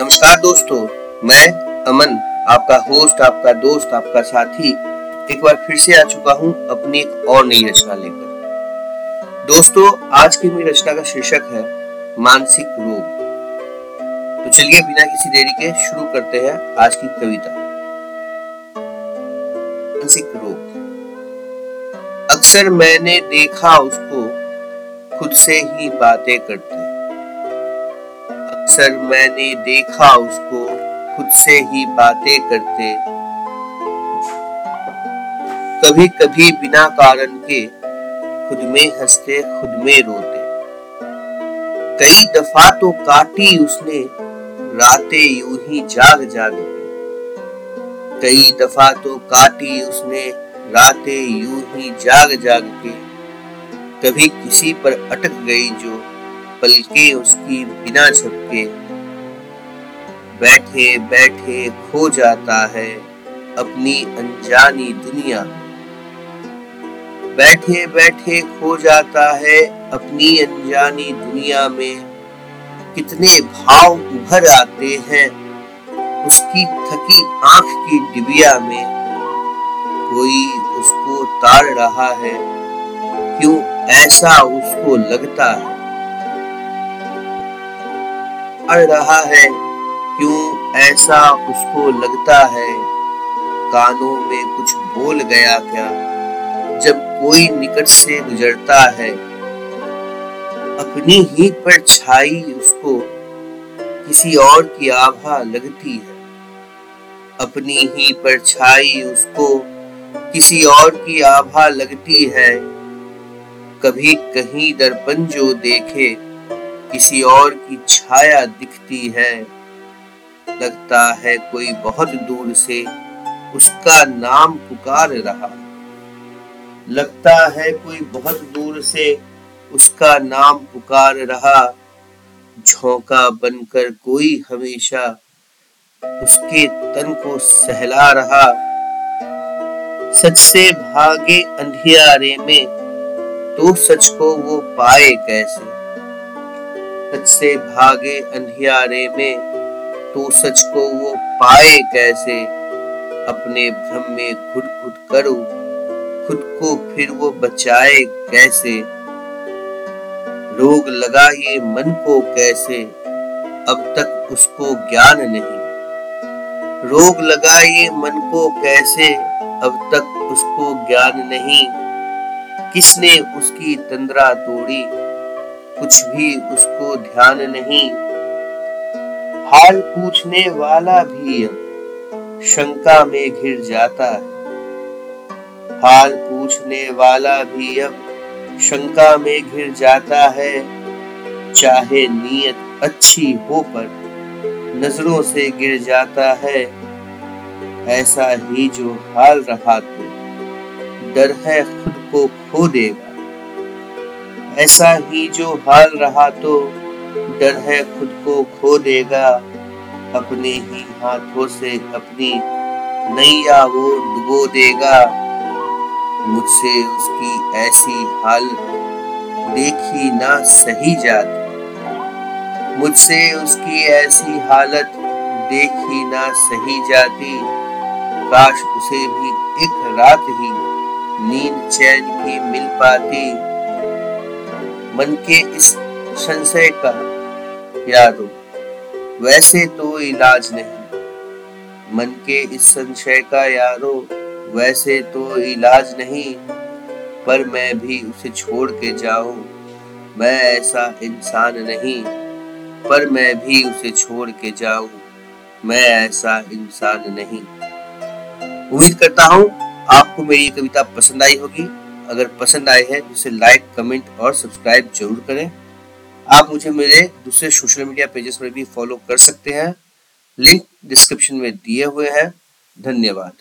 नमस्कार दोस्तों, मैं अमन, आपका होस्ट आपका दोस्त, आपका साथी। एक बार फिर से आ चुका हूँ अपनी एक और नई रचना लेकर। दोस्तों, आज की मेरी रचना का शीर्षक है, मानसिक रोग। तो चलिए बिना किसी देरी के शुरू करते हैं आज की कविता। मानसिक रोग। अक्सर मैंने देखा उसको, खुद से ही बातें करते। अक्सर मैंने देखा उसको खुद से ही बातें करते। कभी कभी बिना कारण के खुद में हँसते, खुद में रोते। कई दफ़ा तो काटी उसने, रातें यूँ ही जाग जाग कई दफ़ा तो काटी उसने, रातें यूँ ही जाग जाग के कभी किसी पर अटक गई जो पलके उसकी बिना झपके। बैठे बैठे खो जाता है अपनी अनजानी दुनिया। बैठे बैठे खो जाता है अपनी अनजानी दुनिया में। कितने भाव उभर आते हैं उसकी थकी आँख की डिबिया में। कोई उसको ताड़ रहा है, क्यों ऐसा उसको लगता है? अड़ रहा है, क्यों ऐसा उसको लगता है? कानों में कुछ बोल गया क्या? जब कोई निकट से गुजरता है, अपनी ही पर छाई उसको किसी और की आभा लगती है। अपनी ही पर छाई उसको किसी और की आभा लगती है। कभी कहीं दर्पण जो देखे किसी और की छाया दिखती है। लगता है कोई बहुत दूर से उसका नाम पुकार रहा। लगता है कोई बहुत दूर से उसका नाम पुकार रहा। झोंका बनकर कोई हमेशा उसके तन को सहला रहा। सच से भागे अंधियारे में तो सच को वो पाए कैसे? सच से भागे अंधियारे में। तो सच को वो पाए कैसे? अपने भ्रम में खुद खुद करो। खुद को फिर वो बचाए कैसे? रोग लगा ये मन को कैसे? अब तक उसको ज्ञान नहीं। रोग लगा ये मन को कैसे? अब तक उसको ज्ञान नहीं। किसने उसकी तंद्रा तोड़ी? कुछ भी उसको ध्यान नहीं। हाल पूछने वाला भी शंका में घिर जाता है। हाल पूछने वाला भी अब शंका में घिर जाता है। चाहे नीयत अच्छी हो पर नज़रों से गिर जाता है। ऐसा ही जो हाल रहा तो डर है खुद को खो देगा। ऐसा ही जो हाल रहा तो डर है खुद को खो देगा। अपने ही हाथों से अपनी नैया वो डुबो देगा। मुझसे उसकी ऐसी हाल देखी ना सही जाती। मुझसे उसकी ऐसी हालत देखी ना सही जाती। काश उसे भी एक रात ही नींद चैन की मिल पाती। मन के इस संशय का यादो वैसे तो इलाज नहीं। मन के इस संशय का यारो वैसे तो इलाज नहीं। पर मैं भी उसे छोड़ के जाऊँ, मैं ऐसा इंसान नहीं। पर मैं भी उसे छोड़ के जाऊँ, मैं ऐसा इंसान नहीं। उम्मीद करता हूँ आपको मेरी कविता पसंद आई होगी। अगर पसंद आए हैं तो इसे लाइक कमेंट और सब्सक्राइब ज़रूर करें। आप मुझे मेरे दूसरे सोशल मीडिया पेजेस पर भी फॉलो कर सकते हैं। लिंक डिस्क्रिप्शन में दिए हुए हैं। धन्यवाद।